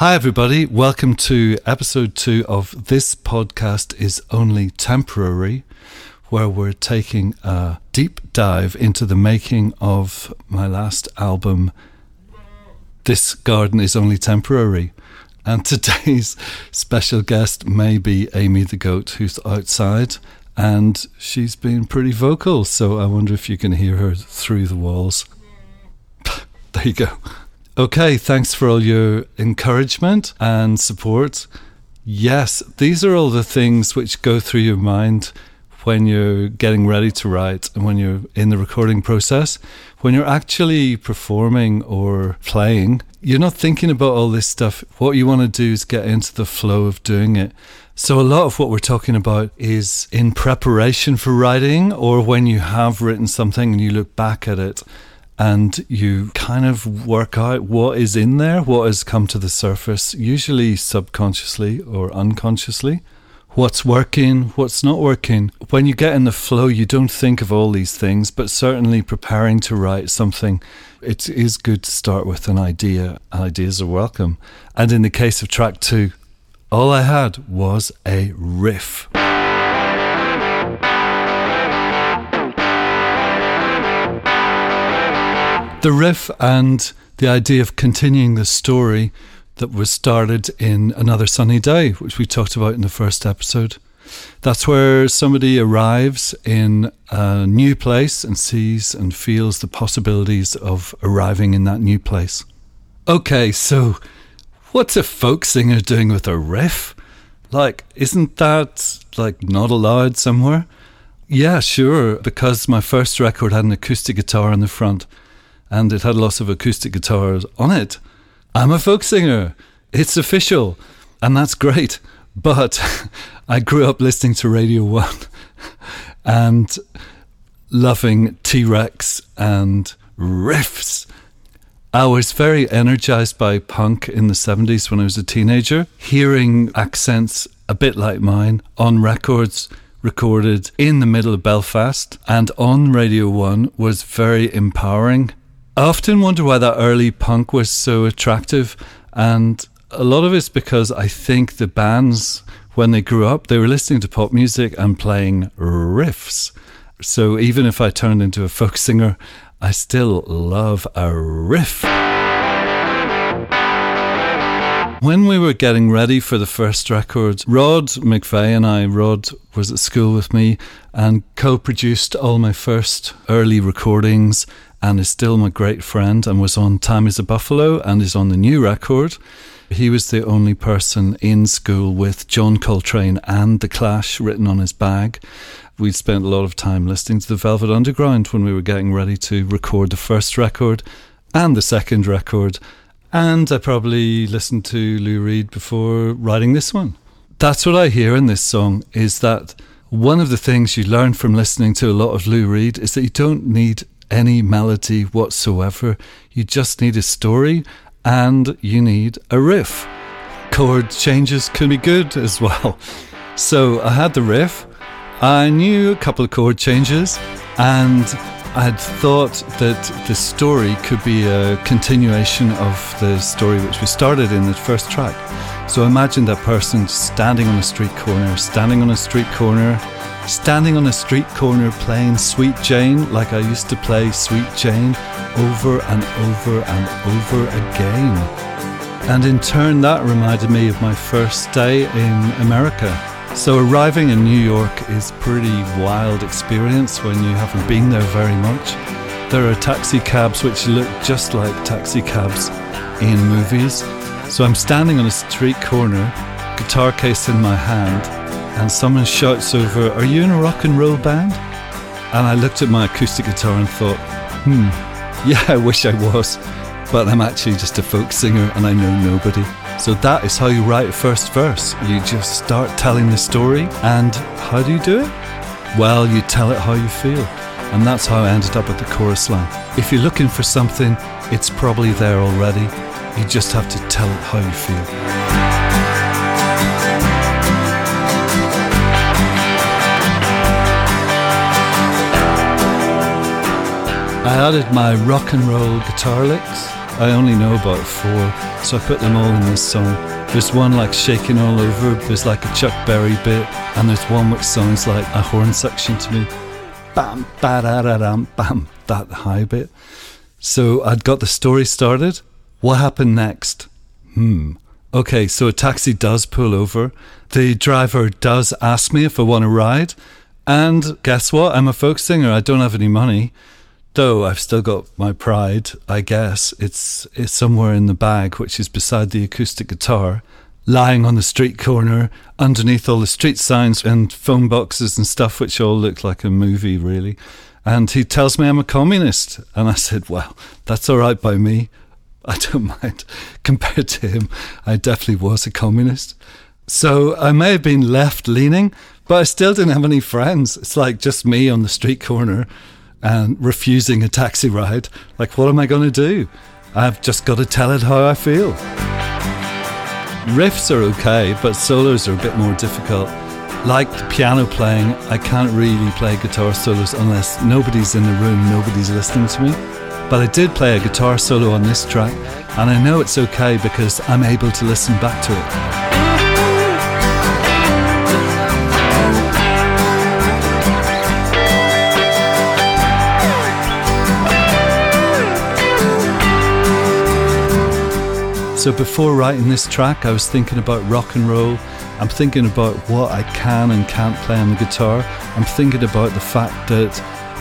Hi, everybody. Welcome to episode two of This Podcast is Only Temporary, where we're taking a deep dive into the making of my last album, This Garden is Only Temporary. And today's special guest may be Amy the Goat, who's outside, and she's been pretty vocal, so I wonder if you can hear her through the walls. there you go. Okay, thanks for all your encouragement and support. Yes, these are all the things which go through your mind when you're getting ready to write and when you're in the recording process. When you're actually performing or playing, you're not thinking about all this stuff. What you want to do is get into the flow of doing it. So, a lot of what we're talking about is in preparation for writing or when you have written something and you look back at it and you kind of work out what is in there, what has come to the surface, usually subconsciously or unconsciously. What's working, what's not working. When you get in the flow, you don't think of all these things, but certainly preparing to write something, it is good to start with an idea. Ideas are welcome. And in the case of track two, all I had was a riff. The riff and the idea of continuing the story that was started in Another Sunny Day, which we talked about in the first episode. That's where somebody arrives in a new place and sees and feels the possibilities of arriving in that new place. Okay, so what's a folk singer doing with a riff? Like, isn't that like not allowed somewhere? Yeah, sure, because my first record had an acoustic guitar on the front and it had lots of acoustic guitars on it. I'm a folk singer. It's official. And that's great. But I grew up listening to Radio 1 and loving T Rex and riffs. I was very energized by punk in the 70s when I was a teenager, hearing accents a bit like mine on records recorded in the middle of Belfast and on Radio 1 was very empowering I often wonder why that early punk was so attractive, and a lot of it's because I think the bands, when they grew up, they were listening to pop music and playing riffs. So even if I turned into a folk singer, I still love a riff. When we were getting ready for the first record, Rod McVeigh and I, Rod was at school with me and co produced all my first early recordings and is still my great friend and was on Time is a Buffalo and is on the new record. He was the only person in school with John Coltrane and The Clash written on his bag. We'd spent a lot of time listening to the Velvet Underground when we were getting ready to record the first record and the second record. And I probably listened to Lou Reed before writing this one. That's what I hear in this song is that one of the things you learn from listening to a lot of Lou Reed is that you don't need any melody whatsoever. You just need a story and you need a riff. Chord changes can be good as well. So I had the riff, I knew a couple of chord changes, and I had thought that the story could be a continuation of the story which we started in the first track. So imagine that person standing on a street corner, standing on a street corner, standing on a street corner playing Sweet Jane like I used to play Sweet Jane over and over and over again. And in turn, that reminded me of my first day in America. So arriving in New York is pretty wild experience when you haven't been there very much. There are taxi cabs which look just like taxi cabs in movies. So I'm standing on a street corner, guitar case in my hand, and someone shouts over, Are you in a rock and roll band? And I looked at my acoustic guitar and thought, Hmm, yeah, I wish I was, but I'm actually just a folk singer and I know nobody. So that is how you write a first verse. You just start telling the story, and how do you do it? Well, you tell it how you feel. And that's how I ended up at the chorus line. If you're looking for something, it's probably there already. You just have to tell it how you feel. I added my rock and roll guitar licks I only know about four, so I put them all in this song. There's one like shaking all over, there's like a Chuck Berry bit, and there's one which sounds like a horn section to me. Bam, ba da da dam, bam, that high bit. So I'd got the story started. What happened next? Hmm. Okay, so a taxi does pull over. The driver does ask me if I want to ride. And guess what? I'm a folk singer. I don't have any money. Though I've still got my pride, I guess. It's, it's somewhere in the bag, which is beside the acoustic guitar, lying on the street corner underneath all the street signs and phone boxes and stuff, which all look like a movie, really. And he tells me I'm a communist. And I said, Well, that's all right by me. I don't mind. Compared to him, I definitely was a communist. So I may have been left leaning, but I still didn't have any friends. It's like just me on the street corner and refusing a taxi ride. Like, what am I going to do? I've just got to tell it how I feel. Riffs are okay, but solos are a bit more difficult. Like the piano playing, I can't really play guitar solos unless nobody's in the room, nobody's listening to me. But I did play a guitar solo on this track, and I know it's okay because I'm able to listen back to it. So before writing this track, I was thinking about rock and roll. I'm thinking about what I can and can't play on the guitar. I'm thinking about the fact that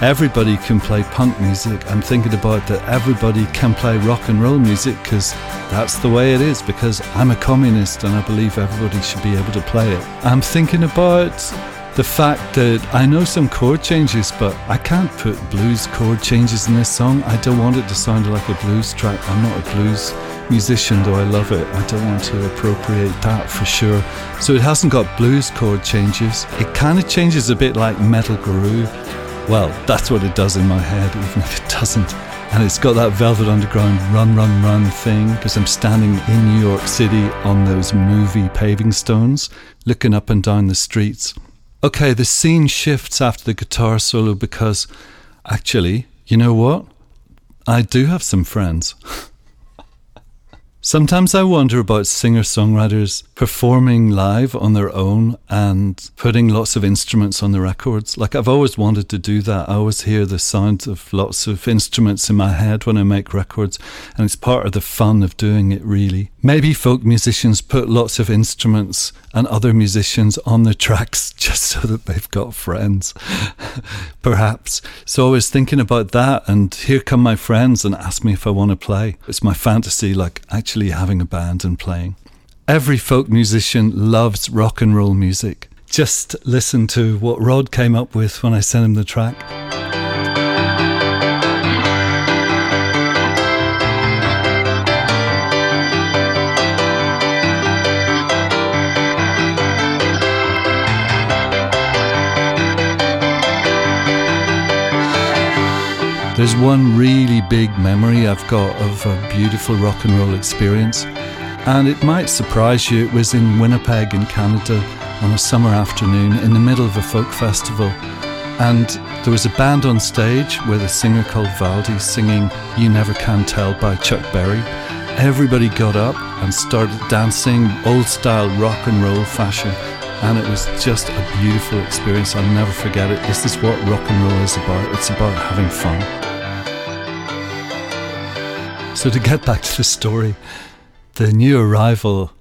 everybody can play punk music. I'm thinking about that everybody can play rock and roll music because that's the way it is, because I'm a communist and I believe everybody should be able to play it. I'm thinking about the fact that I know some chord changes, but I can't put blues chord changes in this song. I don't want it to sound like a blues track. I'm not a blues musician, though I love it. I don't want to appropriate that for sure. So it hasn't got blues chord changes. It kind of changes a bit like Metal Guru well, that's what it does in my head, even if it doesn't. And it's got that Velvet Underground run, run, run thing because I'm standing in New York City on those movie paving stones, looking up and down the streets. Okay, the scene shifts after the guitar solo because actually, you know what? I do have some friends. Sometimes I wonder about singer songwriters performing live on their own and putting lots of instruments on the records. Like I've always wanted to do that. I always hear the sound of lots of instruments in my head when I make records, and it's part of the fun of doing it, really. Maybe folk musicians put lots of instruments and other musicians on the tracks just so that they've got friends, perhaps. So I was thinking about that, and here come my friends and ask me if I want to play. It's my fantasy, like actually having a band and playing. Every folk musician loves rock and roll music. Just listen to what Rod came up with when I sent him the track. There's one really big memory I've got of a beautiful rock and roll experience, and it might surprise you. It was in Winnipeg, in Canada, on a summer afternoon in the middle of a folk festival. And there was a band on stage with a singer called Valdy singing You Never Can Tell by Chuck Berry. Everybody got up and started dancing old style rock and roll fashion and it was just a beautiful experience. I'll never forget it. This is what rock and roll is about. It's about having fun. So, to get back to the story, the new arrival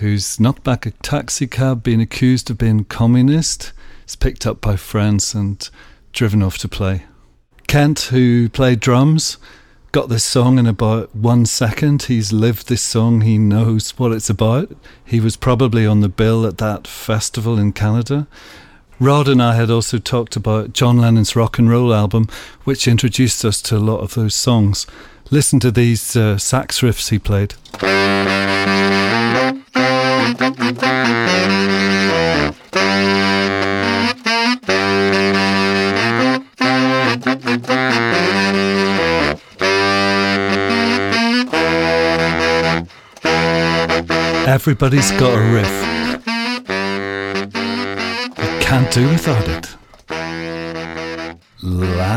who's knocked back a taxi cab being accused of being communist is picked up by friends and driven off to play. Kent, who played drums, got this song in about one second. He's lived this song, he knows what it's about. He was probably on the bill at that festival in Canada. Rod and I had also talked about John Lennon's rock and roll album, which introduced us to a lot of those songs. Listen to these uh, sax riffs he played. Everybody's got a riff. You can't do without it.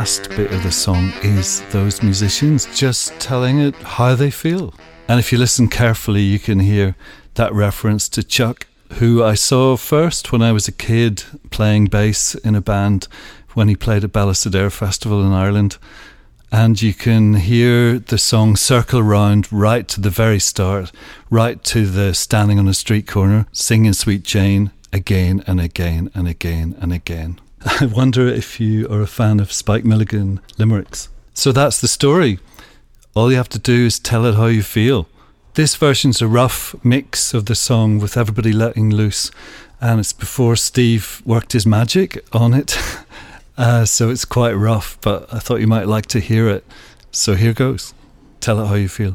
Last bit of the song is those musicians just telling it how they feel. And if you listen carefully, you can hear that reference to Chuck, who I saw first when I was a kid playing bass in a band when he played at Ballisodare Festival in Ireland. And you can hear the song circle round right to the very start, right to the standing on a street corner, singing Sweet Jane again and again and again and again. I wonder if you are a fan of Spike Milligan limericks. So that's the story. All you have to do is tell it how you feel. This version's a rough mix of the song with everybody letting loose, and it's before Steve worked his magic on it. Uh, so it's quite rough, but I thought you might like to hear it. So here goes. Tell it how you feel.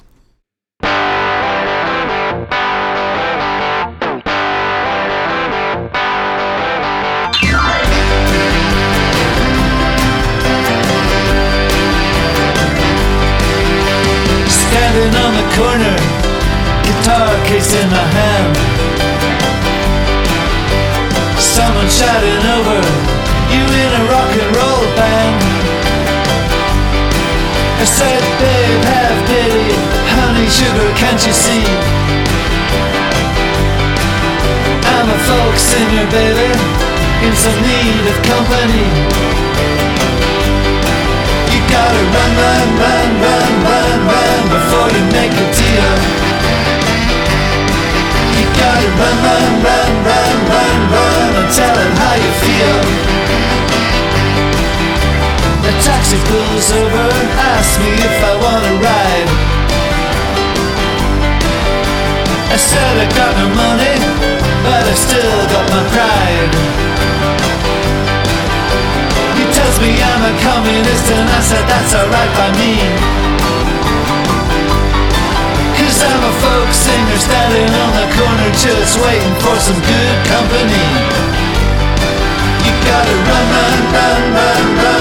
Baby, in some need of company. You gotta run, run, run, run, run, run before you make a deal. You gotta run, run, run, run, run, run and tell him how you feel. The taxi pulls over, asks me if I wanna ride. I said I got no money, communist, and I said that's alright by me. Cause I'm a folk singer standing on the corner just waiting for some good company You gotta run, run, run, run, run,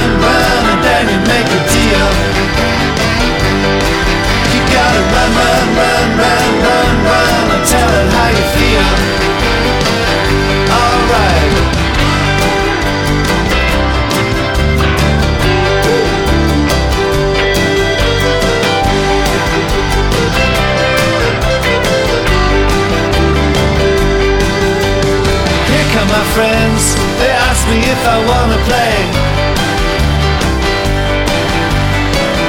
wanna play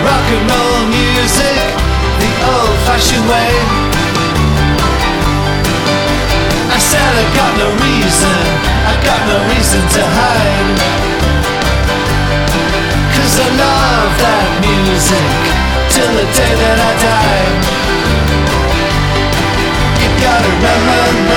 rock and roll music the old fashioned way. I said I got no reason, I got no reason to hide. Cause I love that music till the day that I die. You gotta run,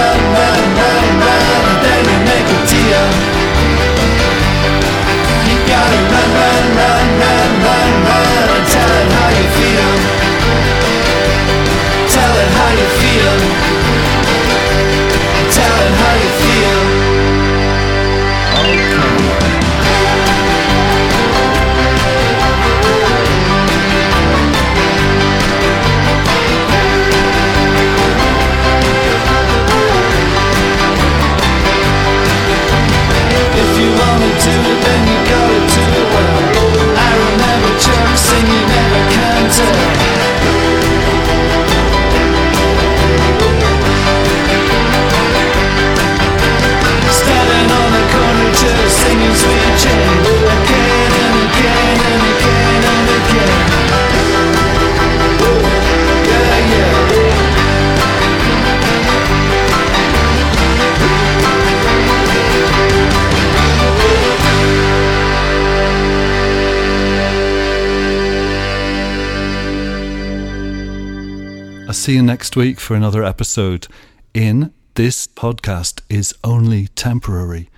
see you next week for another episode in This Podcast is Only Temporary.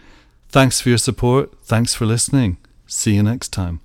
Thanks for your support. Thanks for listening. See you next time.